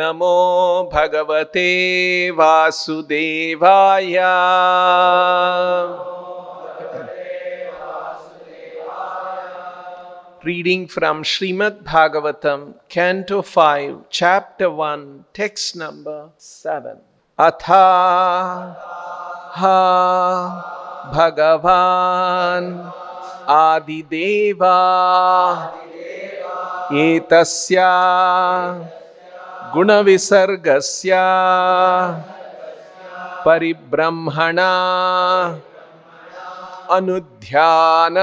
नमो भगवते वासुदेवाय। Reading from Srimad Bhagavatam canto five chapter one text number seven अथा हा भगवान आदिदेवा एतस्या गुणविसर्गस्य परिब्रह्मणा अनुध्यान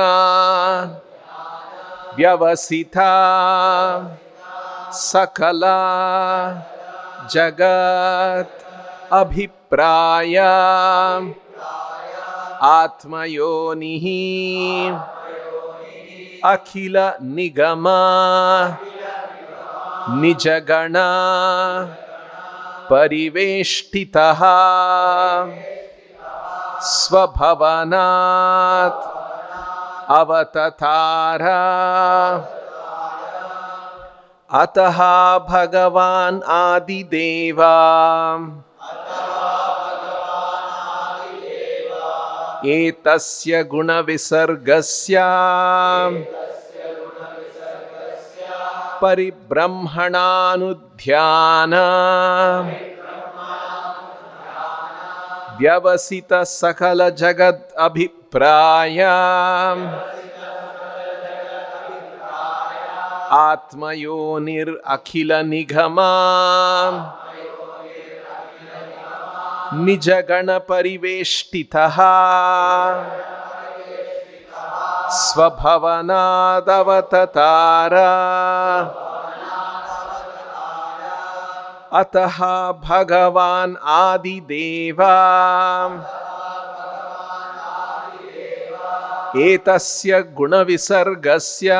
व्यवसिता सकला जगत् अभिप्राय आत्मयोनिः अखिल निगम निजगण परिवेष्टितः स्वभवनात् अवततार। अतः भगवान् आदिदेवा। एतस्य गुणविसर्गस्य परिब्रह्मणानुध्यान। व्यवसित सकल जगद अभिप्राय। आत्मयोनिर अखिल निगमा। निजगण परिवेष्टितः स्वभवनादवततार अतः भगवान् आदिदेवा। एतस्य गुणविसर्गस्य।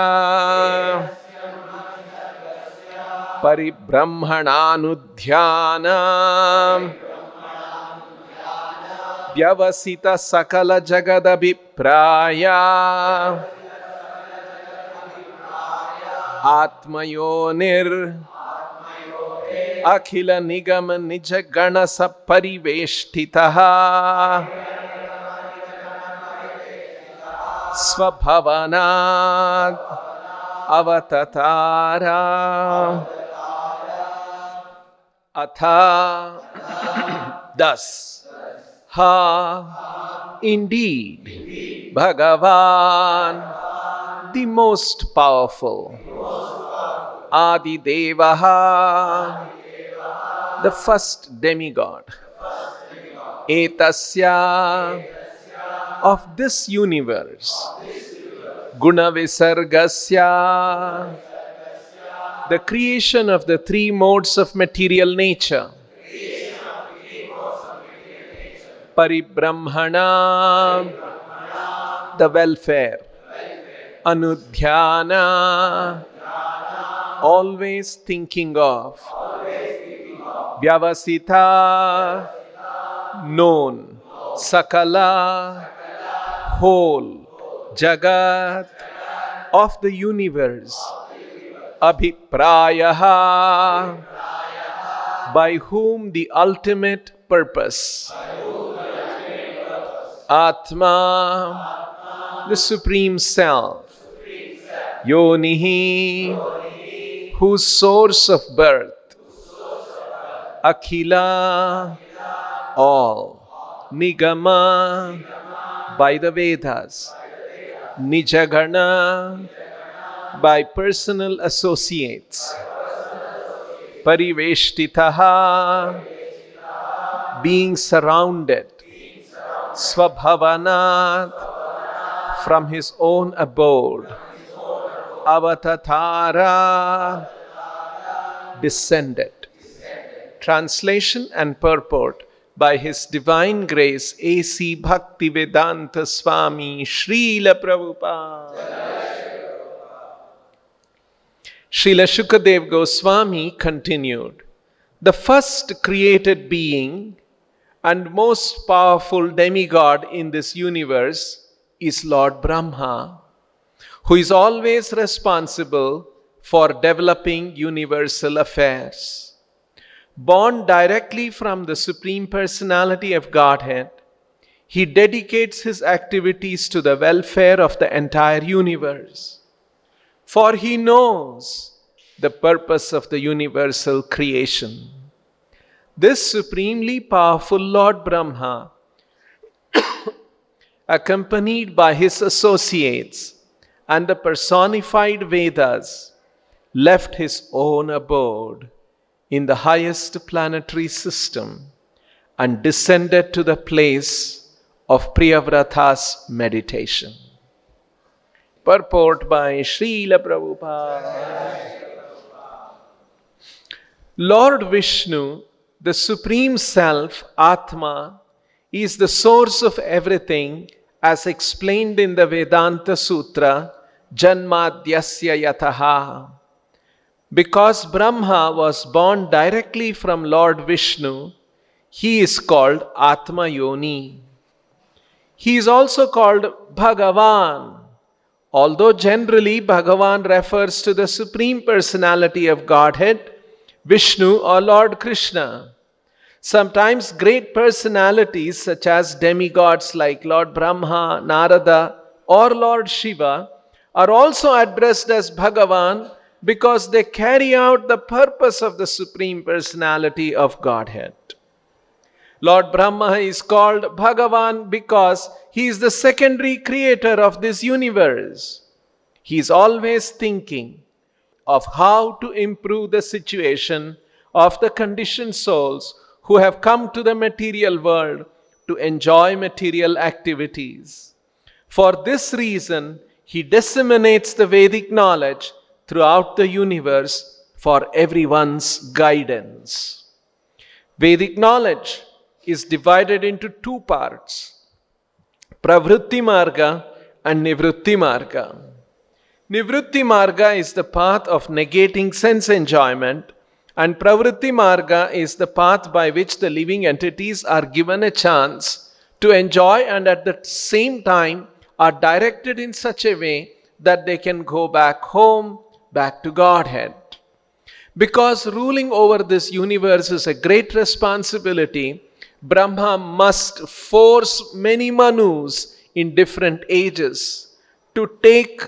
परिब्रह्मणानुध्यान व्यवसित सकल जगदभिप्राय आत्मयोनिर अखिल निगम निज गण परिवेष्टितः स्वभवनात् अवततारा अथ दस Ha, indeed, Bhagavan, the most powerful, Adi Devaha, the first demigod, Etasya, of this universe, Gunavisargasya, the creation of the three modes of material nature. Paribrahmana, the welfare. Anudhyana, always thinking of. Vyavasita, known. Sakala, whole. Jagat, of the universe. Abhiprayaha, by whom the ultimate purpose. Atma, the Supreme Self. Yonihi, whose source of birth. Akhila, all. Nigama, by the Vedas. Nijagana, by personal associates. Pariveshtitaha, being surrounded. Swabhavanat, from his own abode. Avatatara, descended. Translation and purport by His Divine Grace A.C. Bhaktivedanta Swami Srila Prabhupada. Srila Shukadev Goswami continued The first created being and most powerful demigod in this universe is Lord Brahma, who is always responsible for developing universal affairs. born directly from the Supreme Personality of Godhead, he dedicates his activities to the welfare of the entire universe. For he knows the purpose of the universal creation. This supremely powerful Lord Brahma, accompanied by his associates and the personified Vedas, left his own abode in the highest planetary system and descended to the place of Priyavrata's meditation. Purport by Srila Prabhupada. Lord Vishnu, the Supreme Self, Atma, is the source of everything as explained in the Vedanta Sutra, Janmadyasya Yataha. Because Brahma was born directly from Lord Vishnu, he is called Atma Yoni. He is also called Bhagavan, although generally Bhagavan refers to the Supreme Personality of Godhead, Vishnu or Lord Krishna. Sometimes great personalities such as demigods like Lord Brahma, Narada, or Lord Shiva are also addressed as Bhagavan because they carry out the purpose of the Supreme Personality of Godhead. Lord Brahma is called Bhagavan because he is the secondary creator of this universe. He is always thinking of how to improve the situation of the conditioned souls who have come to the material world to enjoy material activities. For this reason, he disseminates the Vedic knowledge throughout the universe for everyone's guidance. Vedic knowledge is divided into two parts Pravritti Marga and Nivritti Marga. Nivritti Marga is the path of negating sense enjoyment, and Pravritti Marga is the path by which the living entities are given a chance to enjoy and at the same time are directed in such a way that they can go back home, back to Godhead. Because ruling over this universe is a great responsibility, Brahma must force many Manus in different ages to take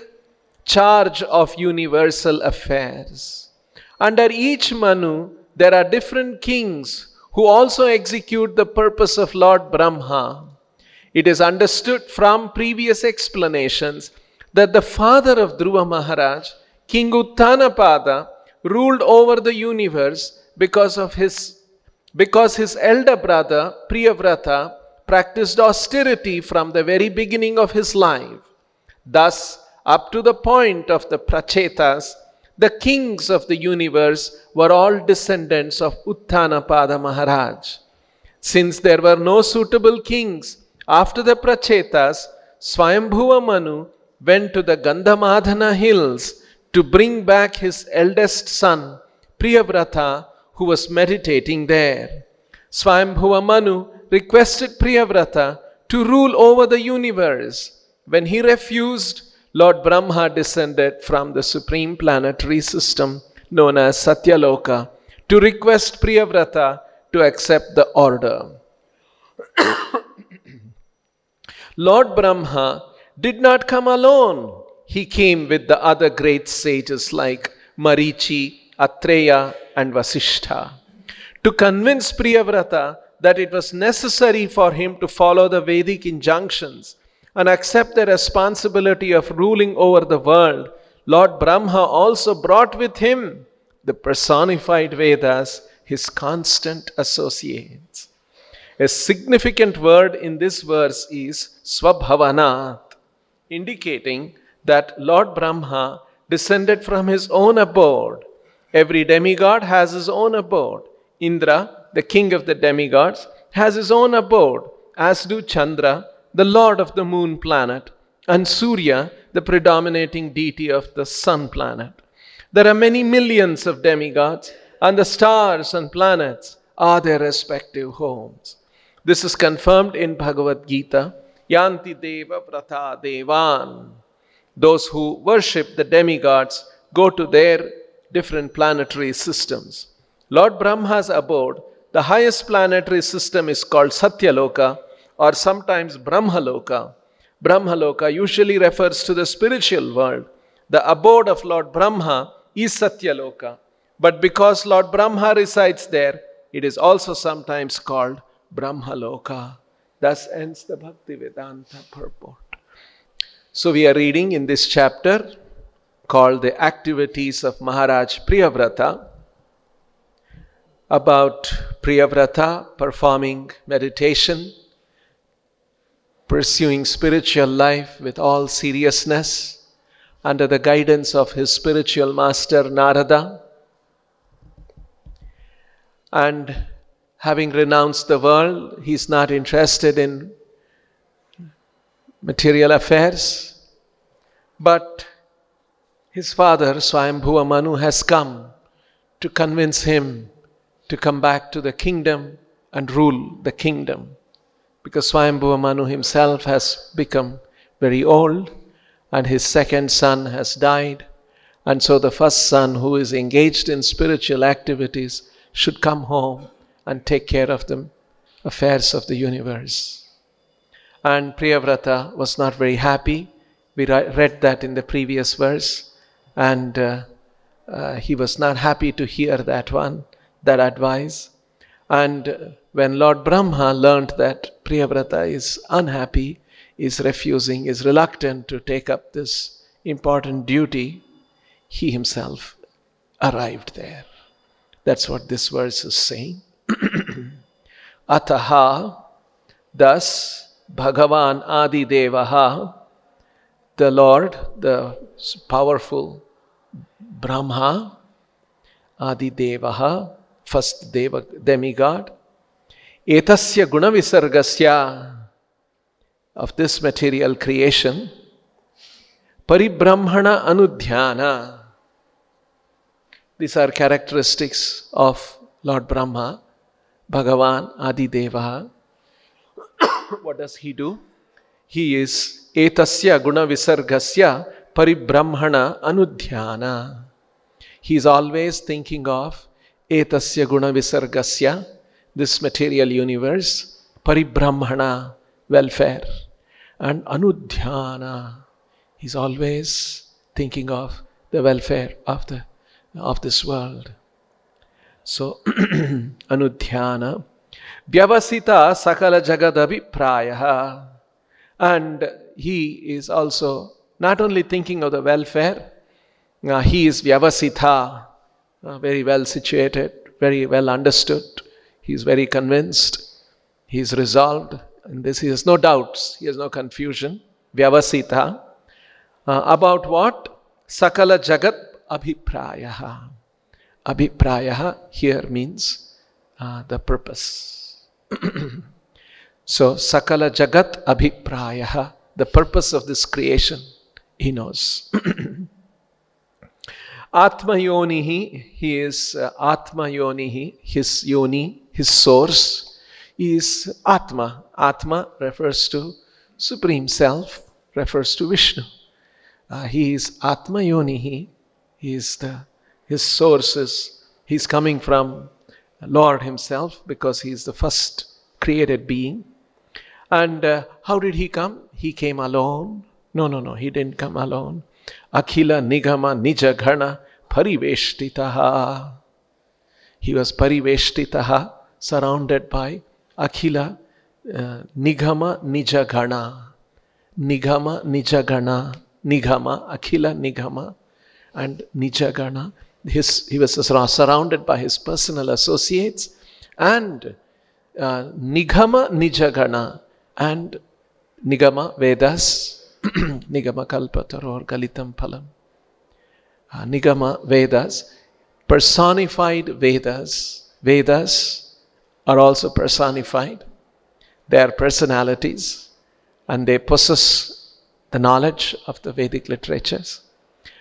charge of universal affairs. Under each Manu, there are different kings who also execute the purpose of Lord Brahma. It is understood from previous explanations that the father of Dhruva Maharaj, King Uttanapada, ruled over the universe because of his because his elder brother Priyavrata practiced austerity from the very beginning of his life. Thus, up to the point of the Prachetas, the kings of the universe were all descendants of Uttanapada Maharaj. Since there were no suitable kings after the Prachetas, Swayambhuva Manu went to the Gandhamadana hills to bring back his eldest son, Priyavrata, who was meditating there. Swayambhuva Manu requested Priyavrata to rule over the universe. When he refused, Lord Brahma descended from the supreme planetary system known as Satyaloka to request Priyavrata to accept the order. Lord Brahma did not come alone. He came with the other great sages like Marichi, Atreya, and Vasishtha to convince Priyavrata that it was necessary for him to follow the Vedic injunctions and accept the responsibility of ruling over the world. Lord Brahma also brought with him the personified Vedas, his constant associates. A significant word in this verse is Swabhavanat, indicating that Lord Brahma descended from his own abode Every demigod has his own abode. Indra, the king of the demigods, has his own abode, as do Chandra, the lord of the moon planet, and Surya, the predominating deity of the sun planet. There are many millions of demigods, and the stars and planets are their respective homes. This is confirmed in Bhagavad Gita. Yanti Deva Vrata Devan. Those who worship the demigods go to their different planetary systems. Lord Brahma's abode, the highest planetary system is called Satyaloka or sometimes Brahmaloka. Brahmaloka usually refers to the spiritual world. The abode of Lord Brahma is Satyaloka. But because Lord Brahma resides there, it is also sometimes called Brahmaloka. Thus ends the Bhakti Vedanta purport. So we are reading in this chapter called The Activities of Maharaj Priyavrata about Priyavrata performing meditation, pursuing spiritual life with all seriousness under the guidance of his spiritual master Narada. And having renounced the world, he is not interested in material affairs. But his father, Swayambhuva Manu, has come to convince him to come back to the kingdom and rule the kingdom. Because Swayambhuva Manu himself has become very old and his second son has died. And so the first son, who is engaged in spiritual activities, should come home and take care of the affairs of the universe. And Priyavrata was not very happy. We read that in the previous verse. And uh, uh, he was not happy to hear that one, that advice. And when Lord Brahma learned that Priyavrata is unhappy, is refusing, is reluctant to take up this important duty, he himself arrived there. That's what this verse is saying. Ataha, thus Bhagavan Adi Devaha, the Lord, the powerful Brahma, Adi Devaha, first Deva, demigod, Etasya Gunavisargasya, of this material creation, Paribrahmana Anudhyana. These are characteristics of Lord Brahma. Bhagavan Adideva. what does he do? He is etasya guna visargasya paribrahmana anudhyana. He is always thinking of etasya guna visargasya, this material universe, paribrahmana, welfare, and anudhyana. He's always thinking of the welfare of the of this world. So, Anudhyana, Vyavasita Sakala Jagadabhiprayaha. And he is also not only thinking of the welfare, uh, he is Vyavasita, uh, very well situated, very well understood. He is very convinced. He is resolved. In this, he has no doubts, he has no confusion. Vyavasita. Uh, about what? Sakala Jagat Abhiprayaha. Abhiprayaha here means uh, the purpose. so, Sakala Jagat Abhiprayaha, the purpose of this creation, he knows. Atma Yonihi, he is uh, Atma Yonihi, his Yoni, his source is Atma. Atma refers to Supreme Self, refers to Vishnu. Uh, he is Atma Yonihi, he is the his sources, he's coming from Lord Himself because He is the first created being. And uh, how did He come? He came alone. No, no, no, He didn't come alone. Akhila Nigama Nijagana Pariveshtitaha. He was Pariveshtitaha, surrounded by Akhila uh, Nigama Nijagana. Nigama Nijagana. Nigama, Akhila Nigama, and Nijagana his, he was surrounded by his personal associates and uh, Nigama Nijagana and Nigama Vedas, Nigama Kalpataror Galitam Phalam. Uh, Nigama Vedas, personified Vedas. Vedas are also personified. They are personalities and they possess the knowledge of the Vedic literatures.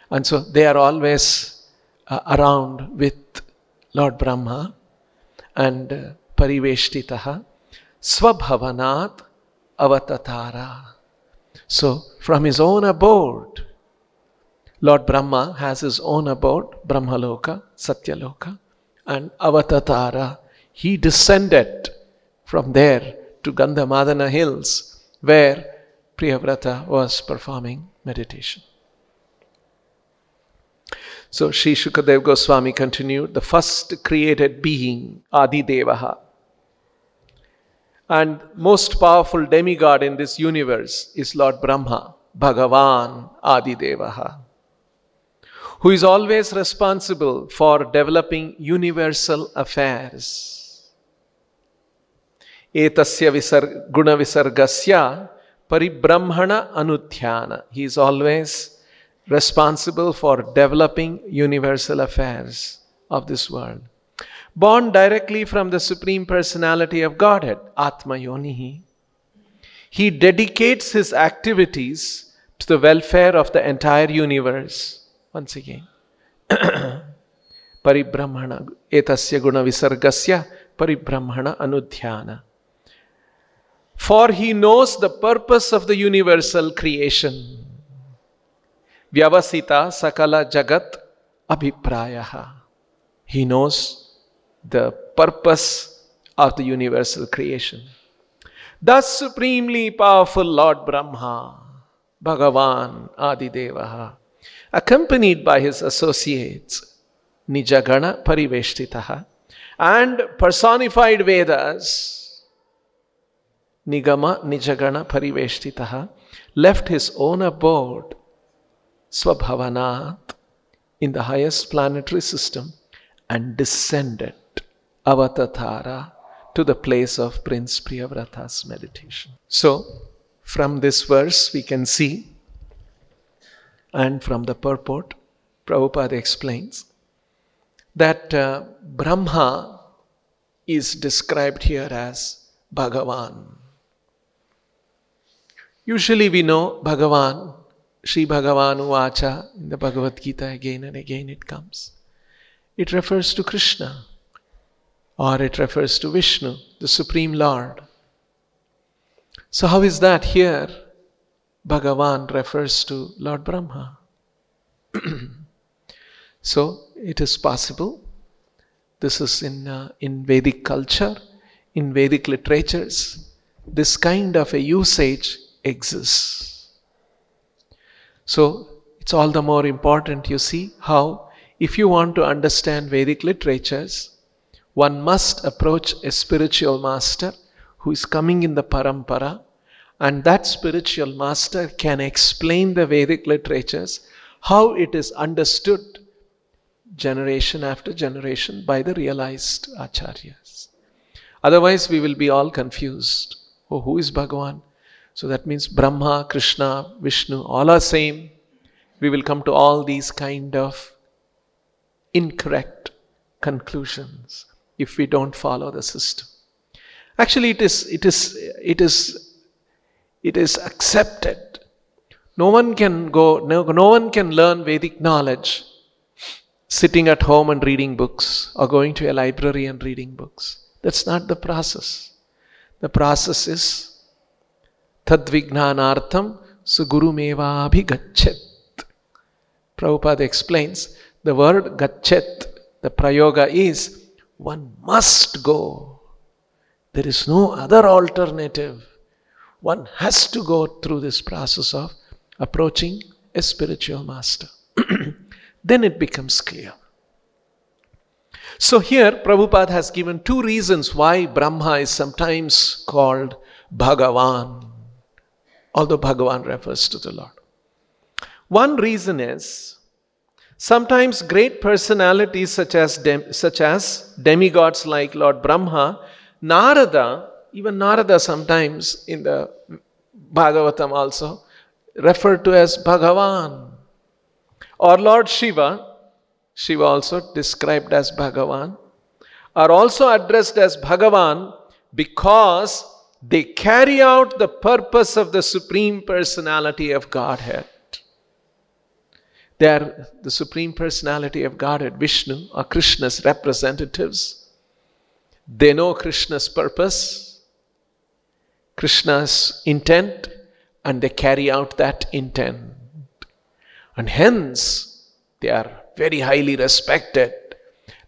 And so they are always uh, around with Lord Brahma and uh, Pariveshtitaha Swabhavanat Avatatara. So, from his own abode, Lord Brahma has his own abode, Brahmaloka, Satyaloka, and Avatatara, he descended from there to Gandhamadana hills where Priyavrata was performing meditation. So Sri Shukadev Goswami continued, the first created being, Adi Devaha, and most powerful demigod in this universe is Lord Brahma, Bhagavan Adi Devaha, who is always responsible for developing universal affairs. Etasya visar, guna visargasya paribrahmana anudhyana. He is always responsible for developing universal affairs of this world. Born directly from the Supreme Personality of Godhead, Atma Yonihi, he dedicates his activities to the welfare of the entire universe. Once again. Paribrahmana, etasya guna visargasya paribrahmana anudhyana. For he knows the purpose of the universal creation. Vyavasita Sakala Jagat Abhiprayaha. He knows the purpose of the universal creation. Thus, supremely powerful Lord Brahma, Bhagavan Adidevaha, accompanied by his associates, Nijagana Pariveshtitaha, and personified Vedas, Nigama Nijagana Pariveshtitaha, left his own abode Swabhavanat in the highest planetary system and descended Avatatara to the place of Prince Priyavrata's meditation. So, from this verse, we can see, and from the purport, Prabhupada explains that uh, Brahma is described here as Bhagavan. Usually we know Bhagavan Sri Bhagavan Vacha in the Bhagavad Gita again and again it comes. It refers to Krishna or it refers to Vishnu, the Supreme Lord. So, how is that here? Bhagavan refers to Lord Brahma. so, it is possible. This is in, uh, in Vedic culture, in Vedic literatures. This kind of a usage exists. So it's all the more important, you see, how if you want to understand Vedic literatures, one must approach a spiritual master who is coming in the parampara, and that spiritual master can explain the Vedic literatures, how it is understood generation after generation by the realized acharyas. Otherwise, we will be all confused. Oh, who is Bhagavan? So that means Brahma, Krishna, Vishnu, all are same. We will come to all these kind of incorrect conclusions if we don't follow the system. Actually, it is, it is, it is, it is accepted. No one can go, no, no one can learn Vedic knowledge sitting at home and reading books or going to a library and reading books. That's not the process. The process is Tadvignanartham sugurumevabhigachet. Prabhupada explains the word gachet, the prayoga is one must go. There is no other alternative. One has to go through this process of approaching a spiritual master. then it becomes clear. So here Prabhupada has given two reasons why Brahma is sometimes called Bhagavan although Bhagavan refers to the Lord. One reason is sometimes great personalities such as, dem- such as demigods like Lord Brahma, Narada, even Narada sometimes in the Bhagavatam also referred to as Bhagavan. Or Lord Shiva, Shiva also described as Bhagavan, are also addressed as Bhagavan because they carry out the purpose of the Supreme Personality of Godhead. They are the Supreme Personality of Godhead, Vishnu, or Krishna's representatives. They know Krishna's purpose, Krishna's intent, and they carry out that intent. And hence, they are very highly respected.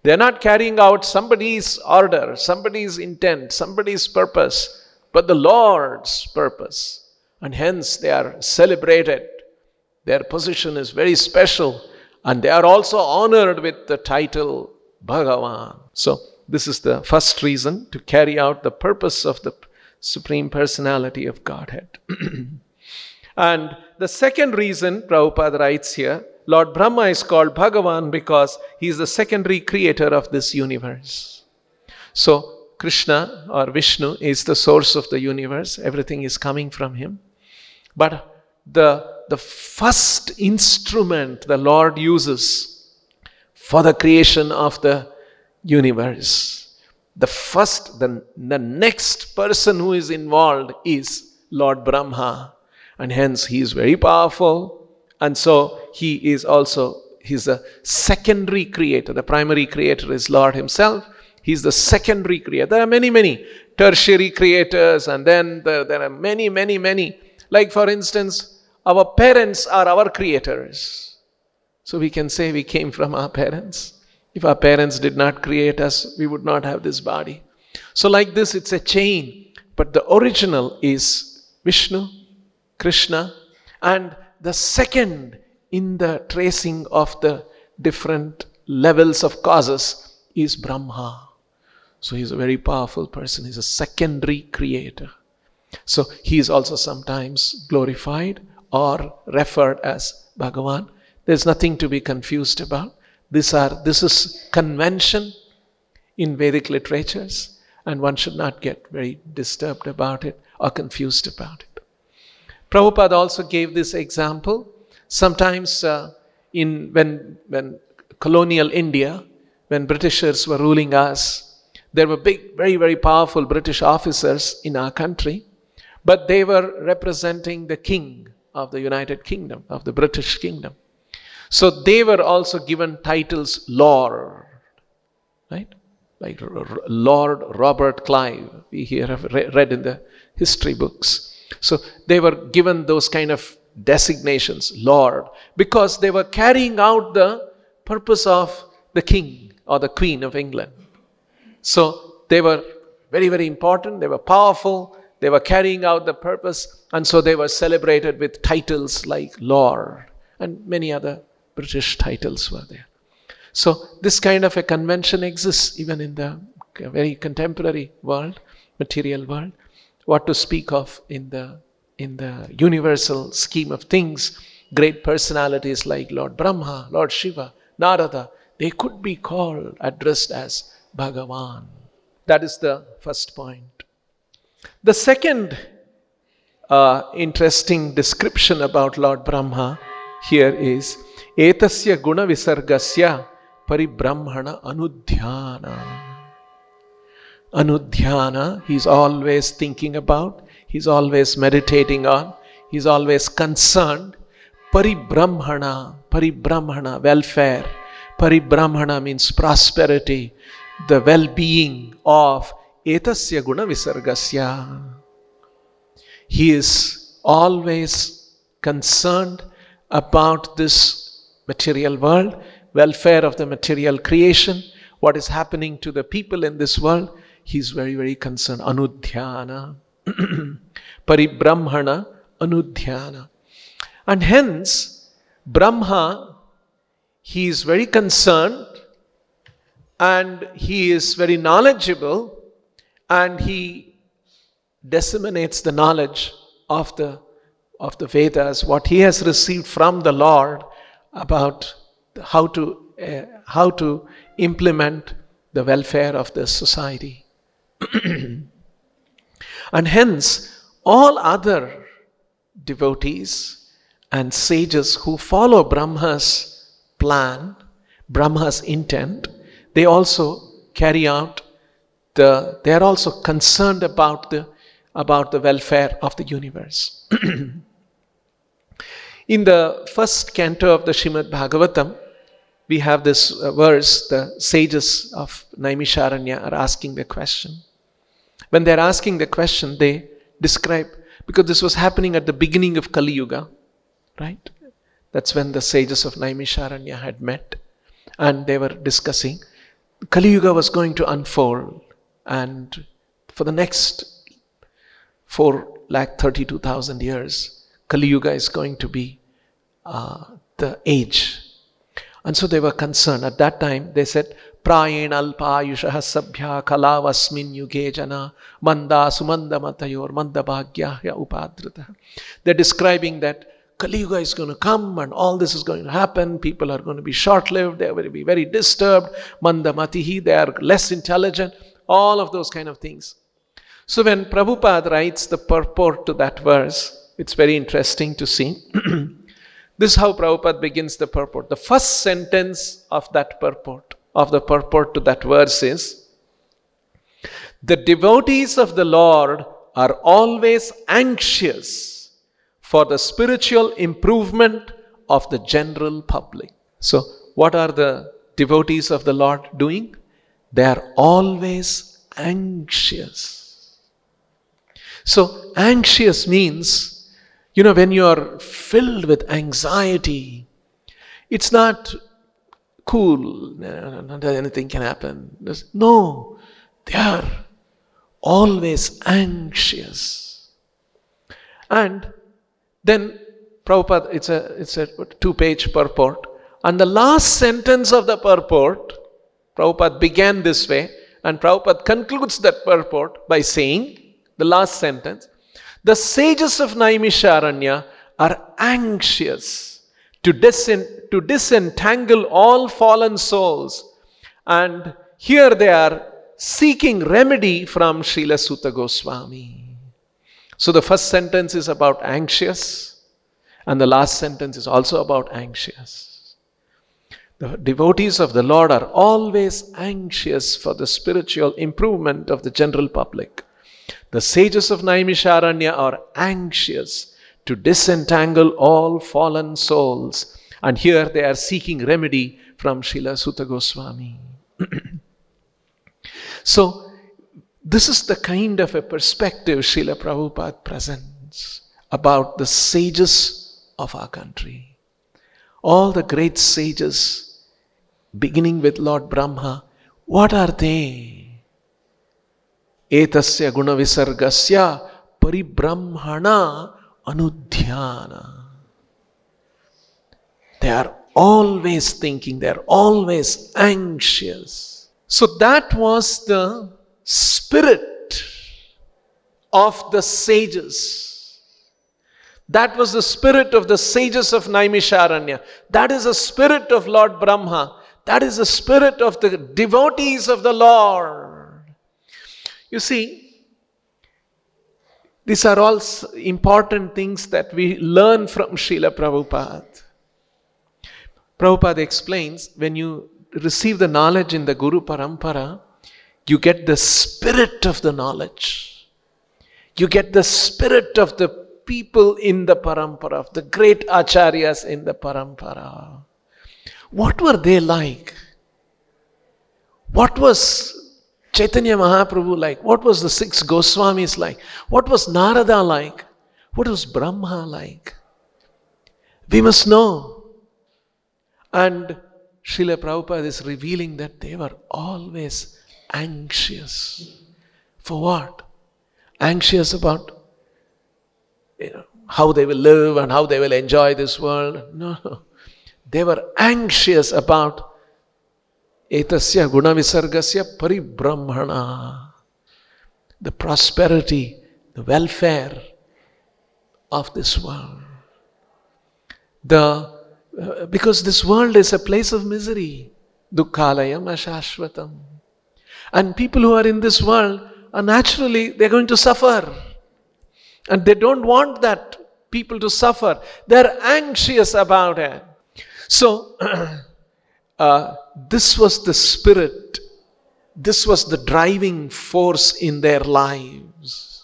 They're not carrying out somebody's order, somebody's intent, somebody's purpose, but the Lord's purpose. And hence they are celebrated. Their position is very special, and they are also honored with the title Bhagavan. So, this is the first reason to carry out the purpose of the Supreme Personality of Godhead. and the second reason, Prabhupada writes here, Lord Brahma is called Bhagavan because he is the secondary creator of this universe. So, Krishna or Vishnu is the source of the universe, everything is coming from him. But the, the first instrument the Lord uses for the creation of the universe, the first, the, the next person who is involved is Lord Brahma. And hence he is very powerful. And so he is also he's a secondary creator. The primary creator is lord himself. He's the secondary creator. There are many many tertiary creators. And then there, there are many many many. Like for instance our parents are our creators so we can say we came from our parents if our parents did not create us we would not have this body so like this it's a chain but the original is vishnu Krishna, and the second in the tracing of the different levels of causes is Brahma. So he is a very powerful person. He's a secondary creator. So he is also sometimes glorified or referred as Bhagavan. There's nothing to be confused about. These are, this is convention in Vedic literatures, and one should not get very disturbed about it or confused about it. Prabhupada also gave this example. Sometimes uh, in when when colonial India, when Britishers were ruling us, there were big, very, very powerful British officers in our country, but they were representing the king of the United Kingdom, of the British Kingdom. So they were also given titles Lord, right? Like Lord Robert Clive, we here have read in the history books. So they were given those kind of designations, Lord, because they were carrying out the purpose of the king or the queen of England. So they were very, very important, they were powerful, they were carrying out the purpose, and so they were celebrated with titles like Lord, and many other British titles were there. So this kind of a convention exists even in the very contemporary world, material world what to speak of in the, in the universal scheme of things. Great personalities like Lord Brahma, Lord Shiva, Narada, they could be called, addressed as Bhagavan. That is the first point. The second uh, interesting description about Lord Brahma here is Etasya guna visargasya paribrahmana anudhyana. Anudhyana, he's always thinking about, he's always meditating on, he's always concerned. Paribrahmana, paribrahmana, welfare. Paribrahmana means prosperity, the well being of etasya guna visargasya. He is always concerned about this material world, welfare of the material creation, what is happening to the people in this world he's very, very concerned. Anudhyana. Paribrahmana Anudhyana. And hence, Brahma, he is very concerned and he is very knowledgeable and he disseminates the knowledge of the of the Vedas, what he has received from the Lord about how to uh, how to implement the welfare of the society. and hence, all other devotees and sages who follow Brahma's plan, Brahma's intent, they also carry out the, they are also concerned about the, about the welfare of the universe. In the first canto of the Shrimad Bhagavatam, we have this uh, verse, the sages of Naimisharanya are asking the question when they're asking the question, they describe, because this was happening at the beginning of Kali Yuga, right? That's when the sages of Naimisharanya had met and they were discussing Kali Yuga was going to unfold, and for the next 4 lakh 32,000 years, Kali Yuga is going to be uh, the age. And so they were concerned. At that time, they said, kalavasmin yuge jana manda sumanda matayor manda bhagyahya upadrita. They're describing that Kali Yuga is going to come and all this is going to happen. People are going to be short lived. They are going to be very disturbed. Manda matihi, they are less intelligent. All of those kind of things. So when Prabhupada writes the purport to that verse, it's very interesting to see. this is how Prabhupada begins the purport. The first sentence of that purport, of the purport to that verse is The devotees of the Lord are always anxious for the spiritual improvement of the general public. So, what are the devotees of the Lord doing? They are always anxious. So, anxious means, you know, when you are filled with anxiety, it's not cool, not anything can happen. No, they are always anxious. And then Prabhupada, it's a, it's a two page purport. And the last sentence of the purport, Prabhupada began this way, and Prabhupada concludes that purport by saying, the last sentence, the sages of Naimisharanya are anxious to, disen- to disentangle all fallen souls, and here they are seeking remedy from Srila Suta Goswami. So the first sentence is about anxious, and the last sentence is also about anxious. The devotees of the Lord are always anxious for the spiritual improvement of the general public. The sages of Naimisharanya are anxious to disentangle all fallen souls, and here they are seeking remedy from Srila Suta Goswami. so, this is the kind of a perspective Srila Prabhupada presents about the sages of our country. All the great sages, beginning with Lord Brahma, what are they? Etasya gunavisargasya paribrahmana anudhyana. They are always thinking, they are always anxious. So that was the spirit of the sages. That was the spirit of the sages of Naimisharanya. That is the spirit of Lord Brahma. That is the spirit of the devotees of the Lord. You see, these are all important things that we learn from Srila Prabhupada. Prabhupada explains when you receive the knowledge in the Guru Parampara, you get the spirit of the knowledge. You get the spirit of the people in the parampara, of the great acharyas in the parampara. What were they like? What was Chaitanya Mahaprabhu like? What was the six Goswamis like? What was Narada like? What was Brahma like? We must know. And Srila Prabhupada is revealing that they were always anxious. For what? Anxious about you know, how they will live and how they will enjoy this world. No, no. They were anxious about etasya gunavisargasya paribrahmana, the prosperity, the welfare of this world. The, uh, because this world is a place of misery. Dukkhalayam ashashvatam. And people who are in this world are naturally, they're going to suffer. And they don't want that people to suffer. They're anxious about it. So, uh, this was the spirit, this was the driving force in their lives.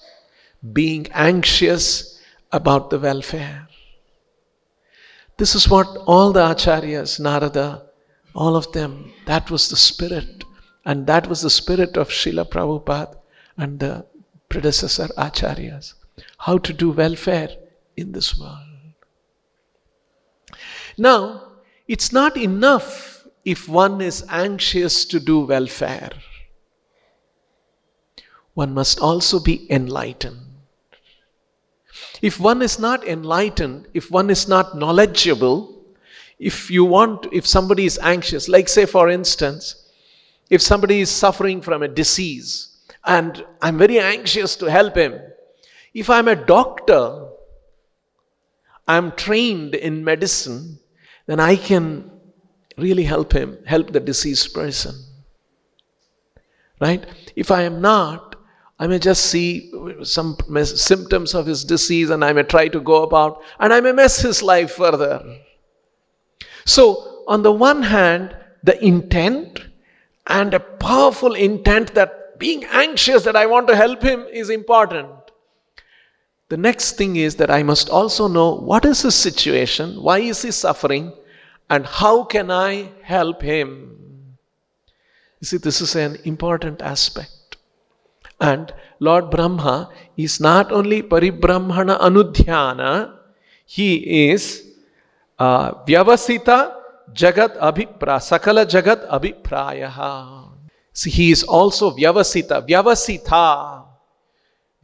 Being anxious about the welfare. This is what all the acharyas, Narada, all of them, that was the spirit and that was the spirit of Srila Prabhupada and the predecessor acharyas. How to do welfare in this world. Now, it's not enough if one is anxious to do welfare, one must also be enlightened. If one is not enlightened, if one is not knowledgeable, if you want, if somebody is anxious, like say for instance, if somebody is suffering from a disease and I'm very anxious to help him, if I'm a doctor, I'm trained in medicine, then I can really help him, help the deceased person. Right? If I am not, I may just see some symptoms of his disease and I may try to go about and I may mess his life further. So, on the one hand, the intent and a powerful intent that being anxious that I want to help him is important. The next thing is that I must also know what is his situation, why is he suffering, and how can I help him? You see, this is an important aspect. And Lord Brahma is not only Paribrahmana Anudhyana, he is uh, Vyavasita Jagat Abhipra, Sakala Jagat Abhipraya. See, he is also Vyavasita, Vyavasita.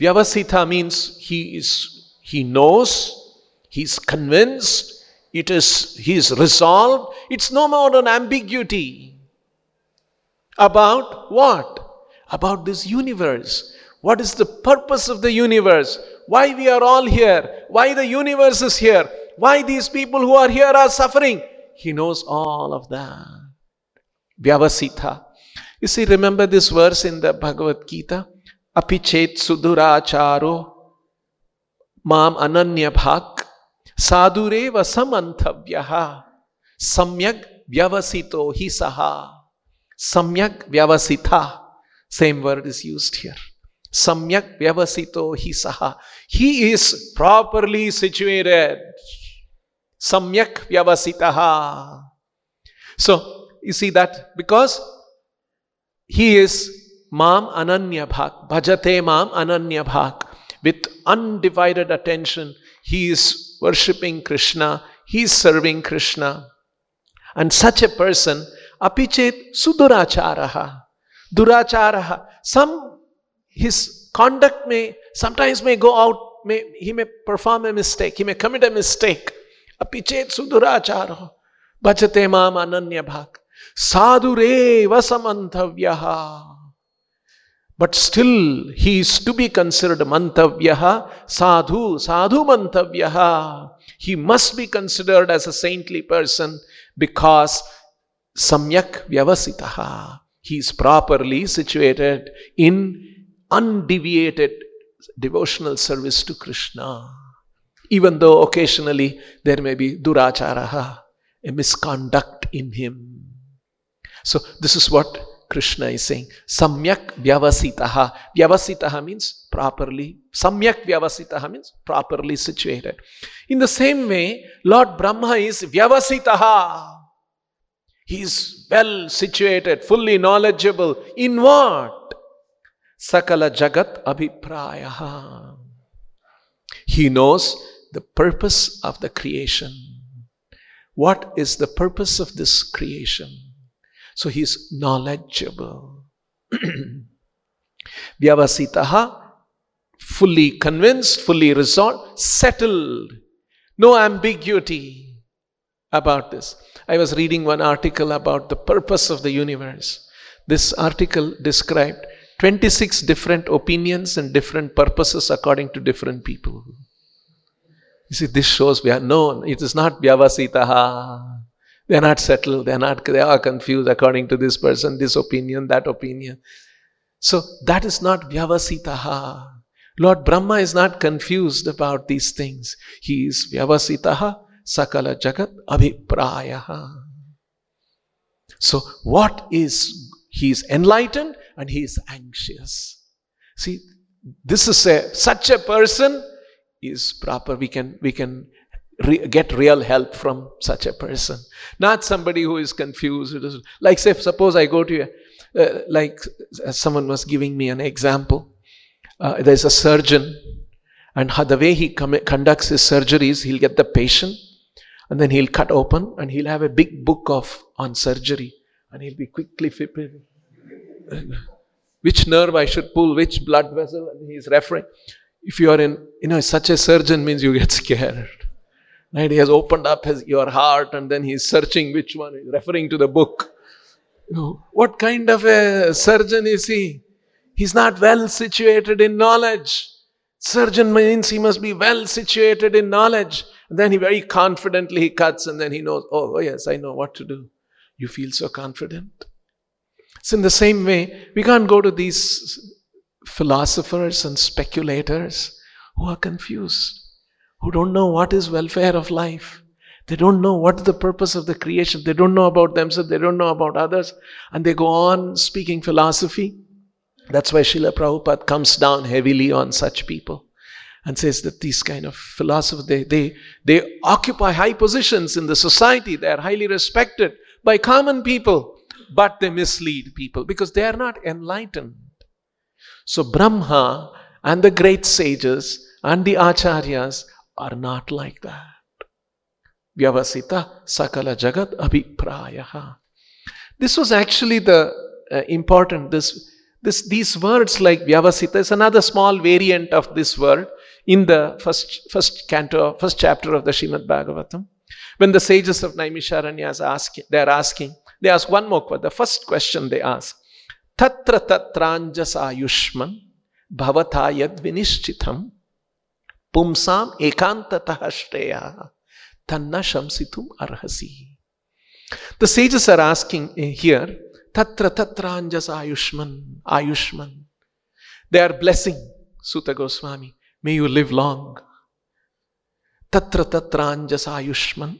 Vyavasita means he is, he knows, he's convinced, it is, he is resolved. It's no more an ambiguity. About what? About this universe. What is the purpose of the universe? Why we are all here? Why the universe is here? Why these people who are here are suffering? He knows all of that. Vyavasita. You see, remember this verse in the Bhagavad Gita? अपिछेत सुदुराचारो माम अनन्य भाक साधुरेव समंतव्य सम्यक व्यवसितो ही सहा सम्यक व्यवसिता। Same word is use here सम्यक व्यवसितो ही सहा ही इज़ प्रॉपरली सिचुएटेड सम्यक व्यवसिता। So you see that because he is माम अनन्य भाग भजते माम अनन्य भाग with undivided attention he is worshipping Krishna he is serving Krishna and such a person अपि चेत सुदुराचार दुराचार some his conduct may sometimes may go out में ही में परफॉर्म ए मिस्टेक ही में कमिट ए मिस्टेक अपि चेत सुदुराचार भजते माम अनन्य भाग साधुरे वसमंतव्यः But still, he is to be considered a mantavyaha, sadhu, sadhu mantavyaha. He must be considered as a saintly person because samyak vyavasitaha. He is properly situated in undeviated devotional service to Krishna. Even though occasionally there may be duracharaha, a misconduct in him. So, this is what Krishna is saying, Samyak Vyavasitaha. Vyavasitaha means properly, Samyak Vyavasitaha means properly situated. In the same way, Lord Brahma is Vyavasitaha. He is well situated, fully knowledgeable. In what? Sakala Jagat Abhiprayaha. He knows the purpose of the creation. What is the purpose of this creation? So he is knowledgeable. Vyavasitaha, fully convinced, fully resolved, settled. No ambiguity about this. I was reading one article about the purpose of the universe. This article described 26 different opinions and different purposes according to different people. You see, this shows we are known. It is not Vyavasitaha. They are not settled. They are not. They are confused according to this person, this opinion, that opinion. So that is not vyavasitaha. Lord Brahma is not confused about these things. He is vyavasitaha sakala jagat abhiprayaha. So what is he is enlightened and he is anxious. See, this is a such a person is proper. We can we can re- get real help from such a person. Not somebody who is confused. Like, say, suppose I go to, a, uh, like someone was giving me an example. Uh, there's a surgeon, and the way he conducts his surgeries, he'll get the patient, and then he'll cut open, and he'll have a big book of on surgery. And he'll be quickly flipping. which nerve I should pull, which blood vessel, and he's referring. If you are in, you know, such a surgeon means you get scared. Right? He has opened up his, your heart and then he's searching which one, he's referring to the book. What kind of a surgeon is he? He's not well situated in knowledge. Surgeon means he must be well situated in knowledge. And then he very confidently he cuts and then he knows, oh, oh yes, I know what to do. You feel so confident. So in the same way, we can't go to these philosophers and speculators who are confused, who don't know what is welfare of life. They don't know what the purpose of the creation. They don't know about themselves. They don't know about others. And they go on speaking philosophy. That's why Srila Prabhupada comes down heavily on such people and says that these kind of philosophers, they, they, they occupy high positions in the society. They are highly respected by common people, but they mislead people because they are not enlightened. So Brahma and the great sages and the acharyas are not like that. Vyavasita sakala jagat abhiprayaha. This was actually the uh, important, this, this, these words like Vyavasita is another small variant of this word in the first, first canto, first chapter of the Shrimad Bhagavatam. When the sages of Naimisharanya ask, they are asking, they ask one more question. The first question they ask, Tatra tatranjas ayushman bhavata yad vinishchitam pumsam ekantatah shreya tanna shamsitum arhasi. The sages are asking here, Tatra tatranjas ayushman, ayushman. They are blessing Suta Goswami. May you live long. Tatra tatranjas ayushman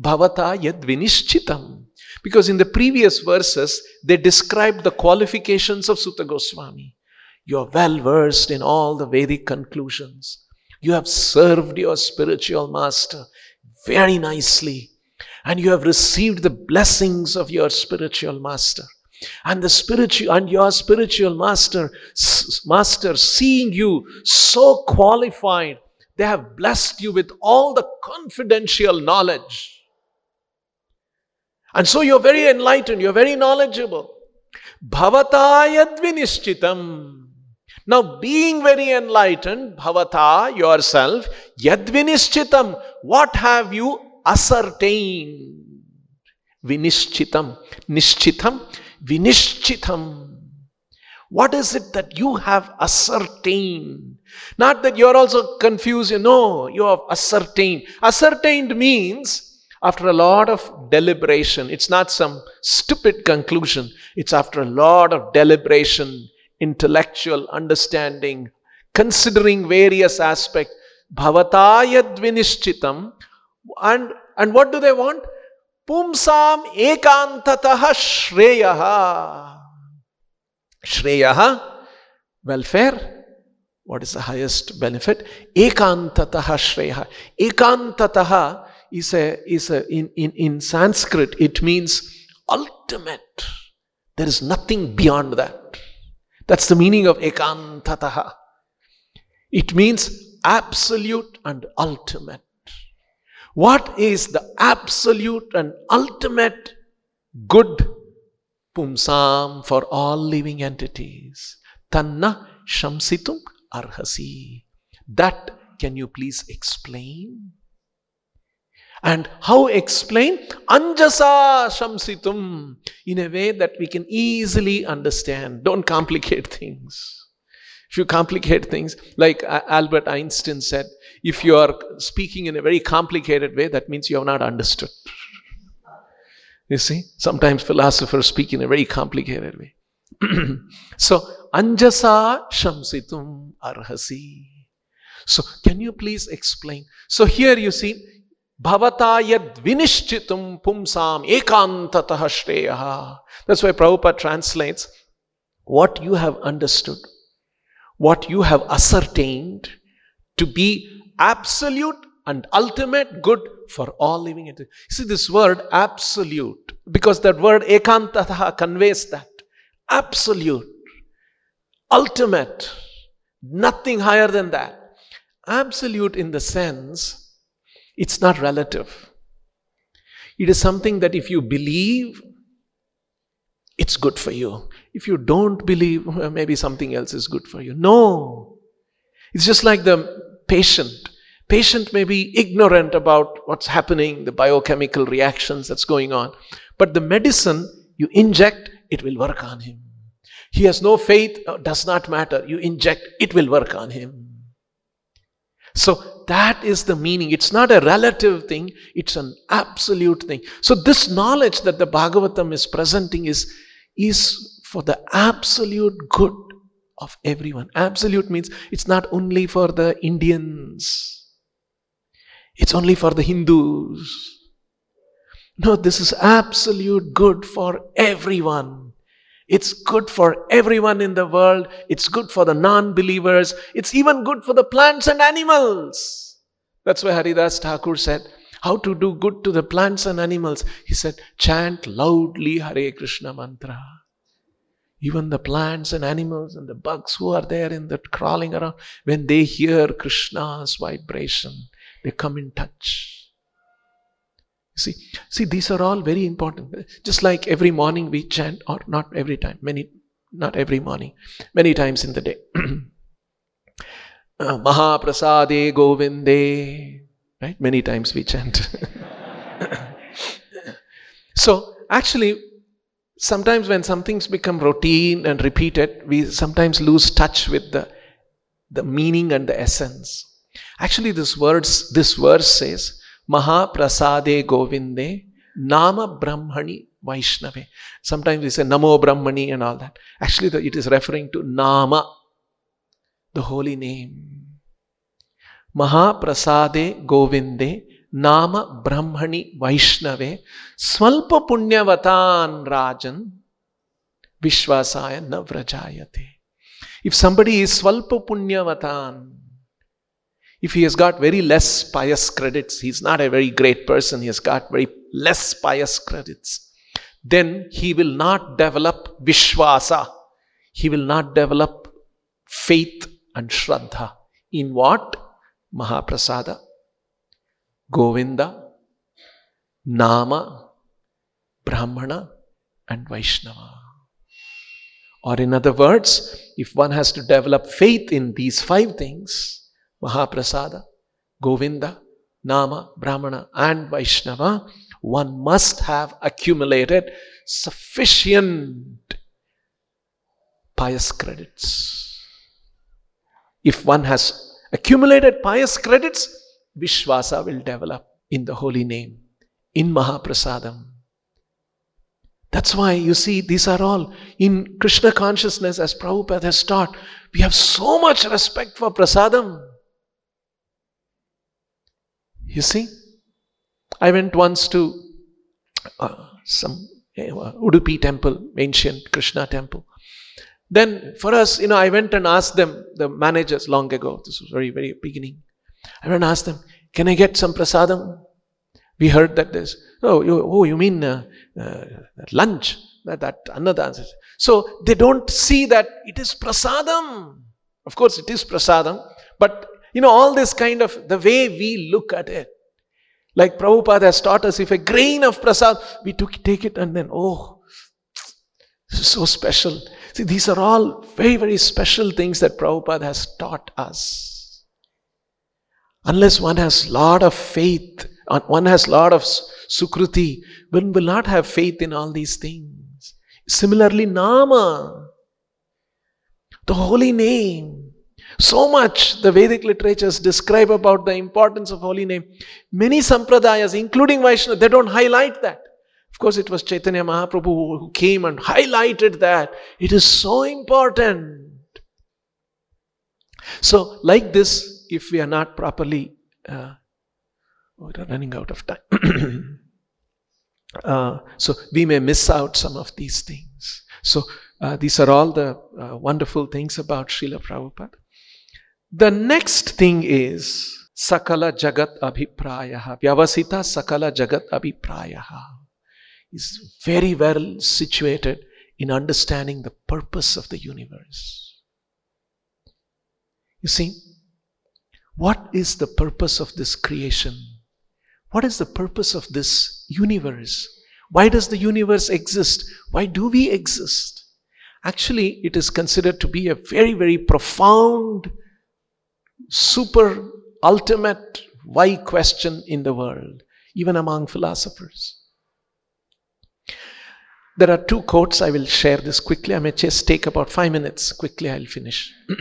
bhavata yad vinishchitam. Because in the previous verses, they described the qualifications of Suta Goswami. You are well versed in all the Vedic conclusions. You have served your spiritual master very nicely. And you have received the blessings of your spiritual master. And the spiritual and your spiritual master, master seeing you so qualified, they have blessed you with all the confidential knowledge and so you're very enlightened, you're very knowledgeable. Bhavata yadvinishchitam. Now, being very enlightened, bhavata, yourself, yadvinishchitam, what have you ascertained? Vinishchitam. Nishchitam. Vinishchitam. What is it that you have ascertained? Not that you're also confused, you know, you have ascertained. Ascertained means after a lot of deliberation. It's not some stupid conclusion, it's after a lot of deliberation, intellectual understanding, considering various aspects. Bhavatayad vinishchitam. And, and what do they want? Pumsam ekantataha shreyaha. Shreyaha, welfare. What is the highest benefit? Ekantataha shreyaha. Ekantataha is a, is a in, in, in Sanskrit, it means ultimate. There is nothing beyond that. That's the meaning of ekantataha. It means absolute and ultimate. What is the absolute and ultimate good pumsam for all living entities? Tanna shamsitum arhasi. That can you please explain? And how explain? Anjasa Shamsitum in a way that we can easily understand. Don't complicate things. If you complicate things, like uh, Albert Einstein said, if you are speaking in a very complicated way, that means you have not understood. You see, sometimes philosophers speak in a very complicated way. so, Anjasa Shamsitum Arhasi. So, can you please explain? So, here you see, Bhavata yad vinishchitum pumsam ekantatah shreyaha. That's why Prabhupada translates what you have understood, what you have ascertained to be absolute and ultimate good for all living entities. See this word absolute, because that word ekantataha conveys that. Absolute, ultimate, nothing higher than that. Absolute in the sense it's not relative. It is something that if you believe, it's good for you. If you don't believe, maybe something else is good for you. No. It's just like the patient. Patient may be ignorant about what's happening, the biochemical reactions that's going on. But the medicine you inject, it will work on him. He has no faith, uh, does not matter. You inject, it will work on him. So that is the meaning. It's not a relative thing, it's an absolute thing. So this knowledge that the Bhagavatam is presenting is, is for the absolute good of everyone. Absolute means it's not only for the Indians, it's only for the Hindus. No, this is absolute good for everyone. It's good for everyone in the world. It's good for the non believers. It's even good for the plants and animals. That's why Haridas Thakur said, How to do good to the plants and animals? He said, Chant loudly Hare Krishna mantra. Even the plants and animals and the bugs who are there in the crawling around, when they hear Krishna's vibration, they come in touch. See, see, these are all very important. Just like every morning we chant, or not every time, many, not every morning, many times in the day. uh, Mahaprasade Govinde, right? Many times we chant. so, actually, sometimes when some things become routine and repeated, we sometimes lose touch with the, the meaning and the essence. Actually, this words, this verse says, महाप्रसादे गोविंदे नाम ब्रह्मणि वैष्णवे sometimes is a नमो ब्रह्मणि and all that actually it is referring to नाम the holy name महाप्रसादे गोविंदे नाम ब्रह्मणि वैष्णवे स्वल्प पुण्यवतान राजन विश्वासाय न व्रजायते इफ़ समबडी इज़ स्वल्प पुण्यवतान if he has got very less pious credits, he's not a very great person, he has got very less pious credits, then he will not develop Vishwasa. He will not develop faith and Shraddha. In what? Mahaprasada, Govinda, Nama, Brahmana, and Vaishnava. Or, in other words, if one has to develop faith in these five things, Mahaprasada, Govinda, Nama, Brahmana, and Vaishnava, one must have accumulated sufficient pious credits. If one has accumulated pious credits, Vishwasa will develop in the holy name, in Mahaprasadam. That's why you see, these are all in Krishna consciousness, as Prabhupada has taught. We have so much respect for prasadam. You see, I went once to uh, some uh, Udupi temple, ancient Krishna temple. Then for us, you know, I went and asked them, the managers long ago, this was very, very beginning. I went and asked them, can I get some prasadam? We heard that this, oh, you, oh, you mean uh, uh, lunch? That, that another answer. So they don't see that it is prasadam. Of course, it is prasadam, but you know, all this kind of the way we look at it. Like Prabhupada has taught us, if a grain of prasad, we took, take it and then, oh, this is so special. See, these are all very, very special things that Prabhupada has taught us. Unless one has lot of faith, one has lot of sukruti, one will not have faith in all these things. Similarly, Nama, the holy name, so much the Vedic literatures describe about the importance of holy name. Many sampradayas, including Vaishnava, they don't highlight that. Of course, it was Chaitanya Mahaprabhu who came and highlighted that. It is so important. So, like this, if we are not properly, uh, oh, we're running out of time. uh, so, we may miss out some of these things. So, uh, these are all the uh, wonderful things about Srila Prabhupada. The next thing is Sakala Jagat Abhiprayaha. Vyavasita Sakala Jagat Abhiprayaha is very well situated in understanding the purpose of the universe. You see, what is the purpose of this creation? What is the purpose of this universe? Why does the universe exist? Why do we exist? Actually, it is considered to be a very, very profound, super, ultimate, why question in the world, even among philosophers. There are two quotes. I will share this quickly. I may just take about five minutes. Quickly, I'll finish.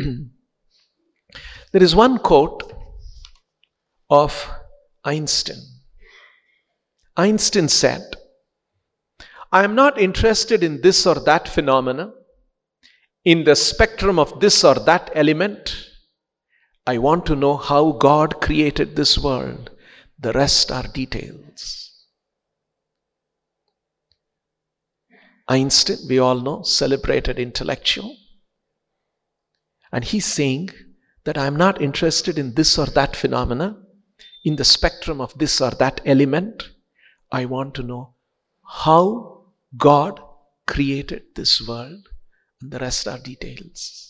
there is one quote of Einstein. Einstein said, I am not interested in this or that phenomena, in the spectrum of this or that element. I want to know how God created this world. The rest are details. Einstein, we all know, celebrated intellectual. And he's saying that I'm not interested in this or that phenomena, in the spectrum of this or that element. I want to know how God created this world, and the rest are details.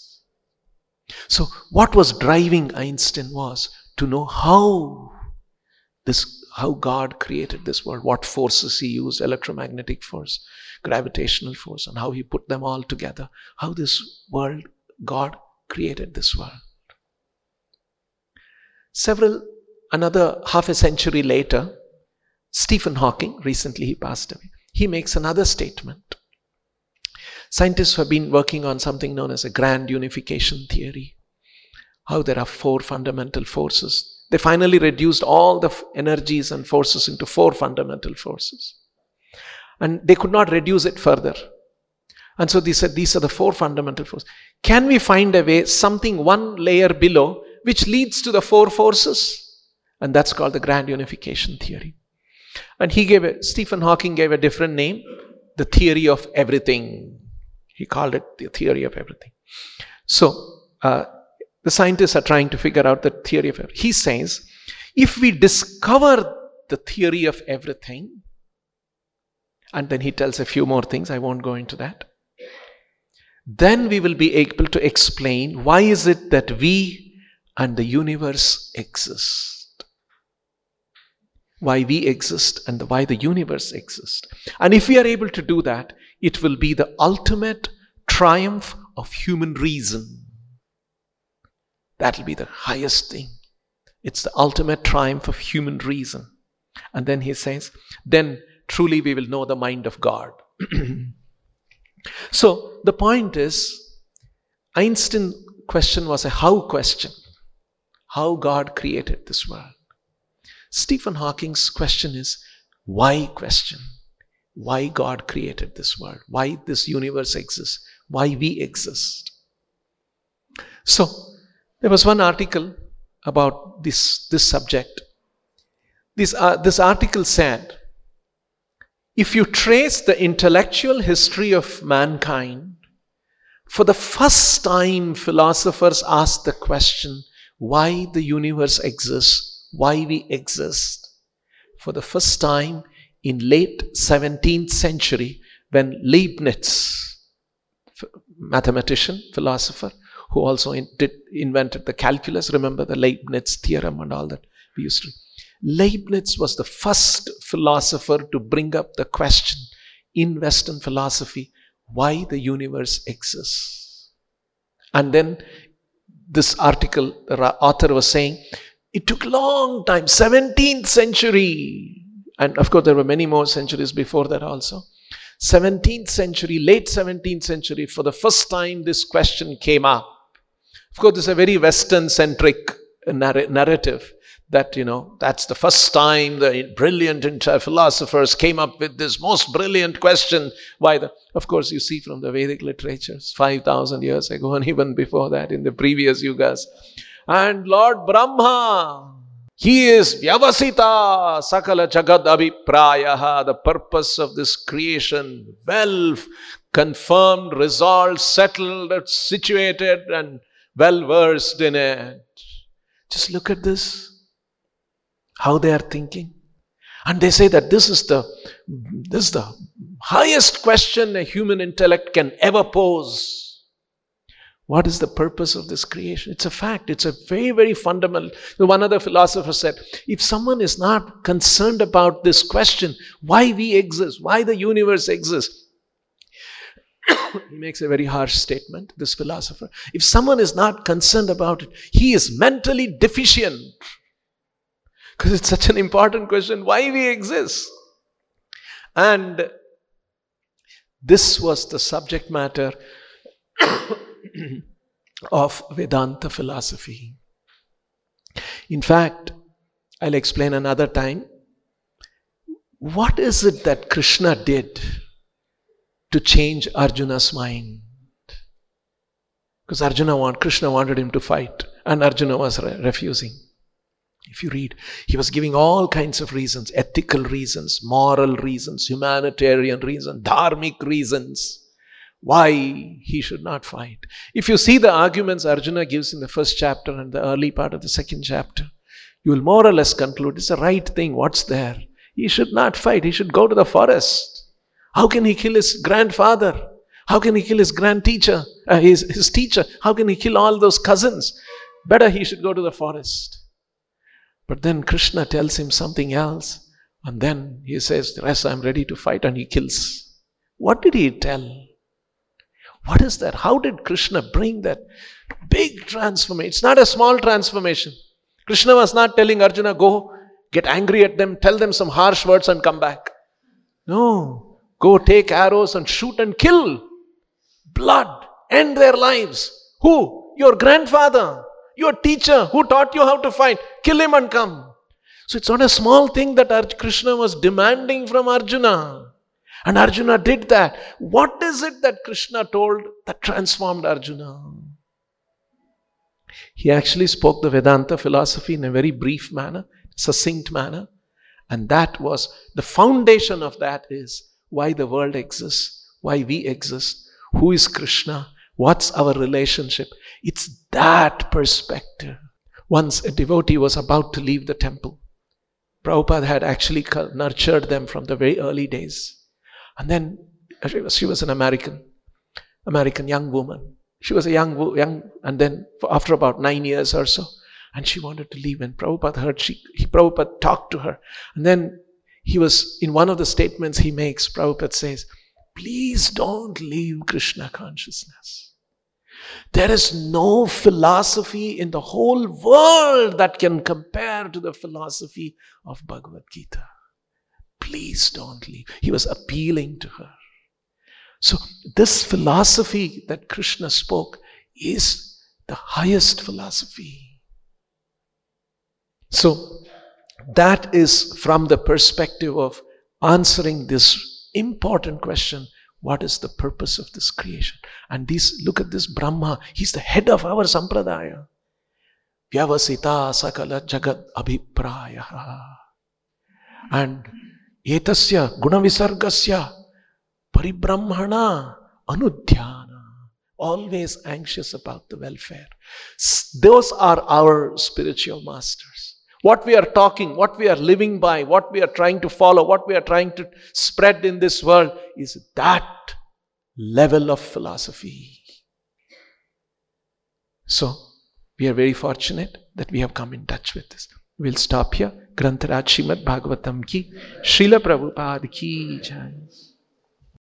So, what was driving Einstein was to know how this how God created this world, what forces He used, electromagnetic force, gravitational force, and how He put them all together, how this world, God created this world. Several, another half a century later, Stephen Hawking, recently he passed away, he makes another statement. Scientists have been working on something known as a grand unification theory. How there are four fundamental forces they finally reduced all the energies and forces into four fundamental forces. And they could not reduce it further. And so they said, these are the four fundamental forces. Can we find a way, something one layer below, which leads to the four forces? And that's called the grand unification theory. And he gave Stephen Hawking gave a different name, the theory of everything. He called it the theory of everything. So, uh, the scientists are trying to figure out the theory of everything. He says, if we discover the theory of everything, and then he tells a few more things, I won't go into that. Then we will be able to explain why is it that we and the universe exist. Why we exist and why the universe exists. And if we are able to do that, it will be the ultimate triumph of human reason. That'll be the highest thing. It's the ultimate triumph of human reason. And then he says, then truly we will know the mind of God. so the point is, Einstein's question was a how question. How God created this world. Stephen Hawking's question is why question. Why God created this world. Why this universe exists. Why we exist. So there was one article about this, this subject. This, uh, this article said if you trace the intellectual history of mankind, for the first time, philosophers asked the question why the universe exists, why we exist. For the first time in late 17th century, when Leibniz, mathematician, philosopher, who also in, did, invented the calculus. Remember the Leibniz theorem and all that we used to. Leibniz was the first philosopher to bring up the question in Western philosophy why the universe exists. And then this article, the author was saying, it took long time, 17th century. And of course, there were many more centuries before that also. 17th century, late 17th century, for the first time this question came up. Of course, is a very Western centric narrative that, you know, that's the first time the brilliant philosophers came up with this most brilliant question. Why the, of course, you see from the Vedic literatures 5,000 years ago and even before that in the previous yugas. And Lord Brahma, he is Vyavasita Sakala Jagad Abhiprayaha, the purpose of this creation, well confirmed, resolved, settled, situated, and well versed in it. Just look at this. How they are thinking. And they say that this is the this is the highest question a human intellect can ever pose. What is the purpose of this creation? It's a fact. It's a very, very fundamental. One other philosopher said if someone is not concerned about this question, why we exist, why the universe exists, he makes a very harsh statement, this philosopher. If someone is not concerned about it, he is mentally deficient. Because it's such an important question why we exist. And this was the subject matter of Vedanta philosophy. In fact, I'll explain another time. What is it that Krishna did to change Arjuna's mind? Because Arjuna want, Krishna wanted him to fight, and Arjuna was re- refusing. If you read, he was giving all kinds of reasons ethical reasons, moral reasons, humanitarian reasons, dharmic reasons why he should not fight. If you see the arguments Arjuna gives in the first chapter and the early part of the second chapter, you will more or less conclude it's the right thing. What's there? He should not fight, he should go to the forest. How can he kill his grandfather? How can he kill his grand teacher, uh, his, his teacher? How can he kill all those cousins? Better he should go to the forest. But then Krishna tells him something else. And then he says, The rest I'm ready to fight, and he kills. What did he tell? What is that? How did Krishna bring that big transformation? It's not a small transformation. Krishna was not telling Arjuna, Go, get angry at them, tell them some harsh words, and come back. No. Go take arrows and shoot and kill. Blood. End their lives. Who? Your grandfather. Your teacher who taught you how to fight, kill him and come. So it's not a small thing that Krishna was demanding from Arjuna. And Arjuna did that. What is it that Krishna told that transformed Arjuna? He actually spoke the Vedanta philosophy in a very brief manner, succinct manner. And that was the foundation of that is why the world exists, why we exist, who is Krishna, What's our relationship? It's that perspective. Once a devotee was about to leave the temple. Prabhupada had actually nurtured them from the very early days. And then she was, an American, American young woman. She was a young, young, and then after about nine years or so, and she wanted to leave. And Prabhupada heard, she, he, Prabhupada talked to her. And then he was, in one of the statements he makes, Prabhupada says, Please don't leave Krishna consciousness. There is no philosophy in the whole world that can compare to the philosophy of Bhagavad Gita. Please don't leave. He was appealing to her. So, this philosophy that Krishna spoke is the highest philosophy. So, that is from the perspective of answering this important question what is the purpose of this creation? And this, look at this Brahma, he's the head of our sampradaya. Vyavasita sakala jagat abhipraya. And etasya gunavisargasya paribrahmana anudhyana. Always anxious about the welfare. Those are our spiritual masters. What we are talking, what we are living by, what we are trying to follow, what we are trying to spread in this world is that level of philosophy. So, we are very fortunate that we have come in touch with this. We'll stop here. ग्रंथराज Shrimad Bhagavatam की शिल प्रभुपाद की जाए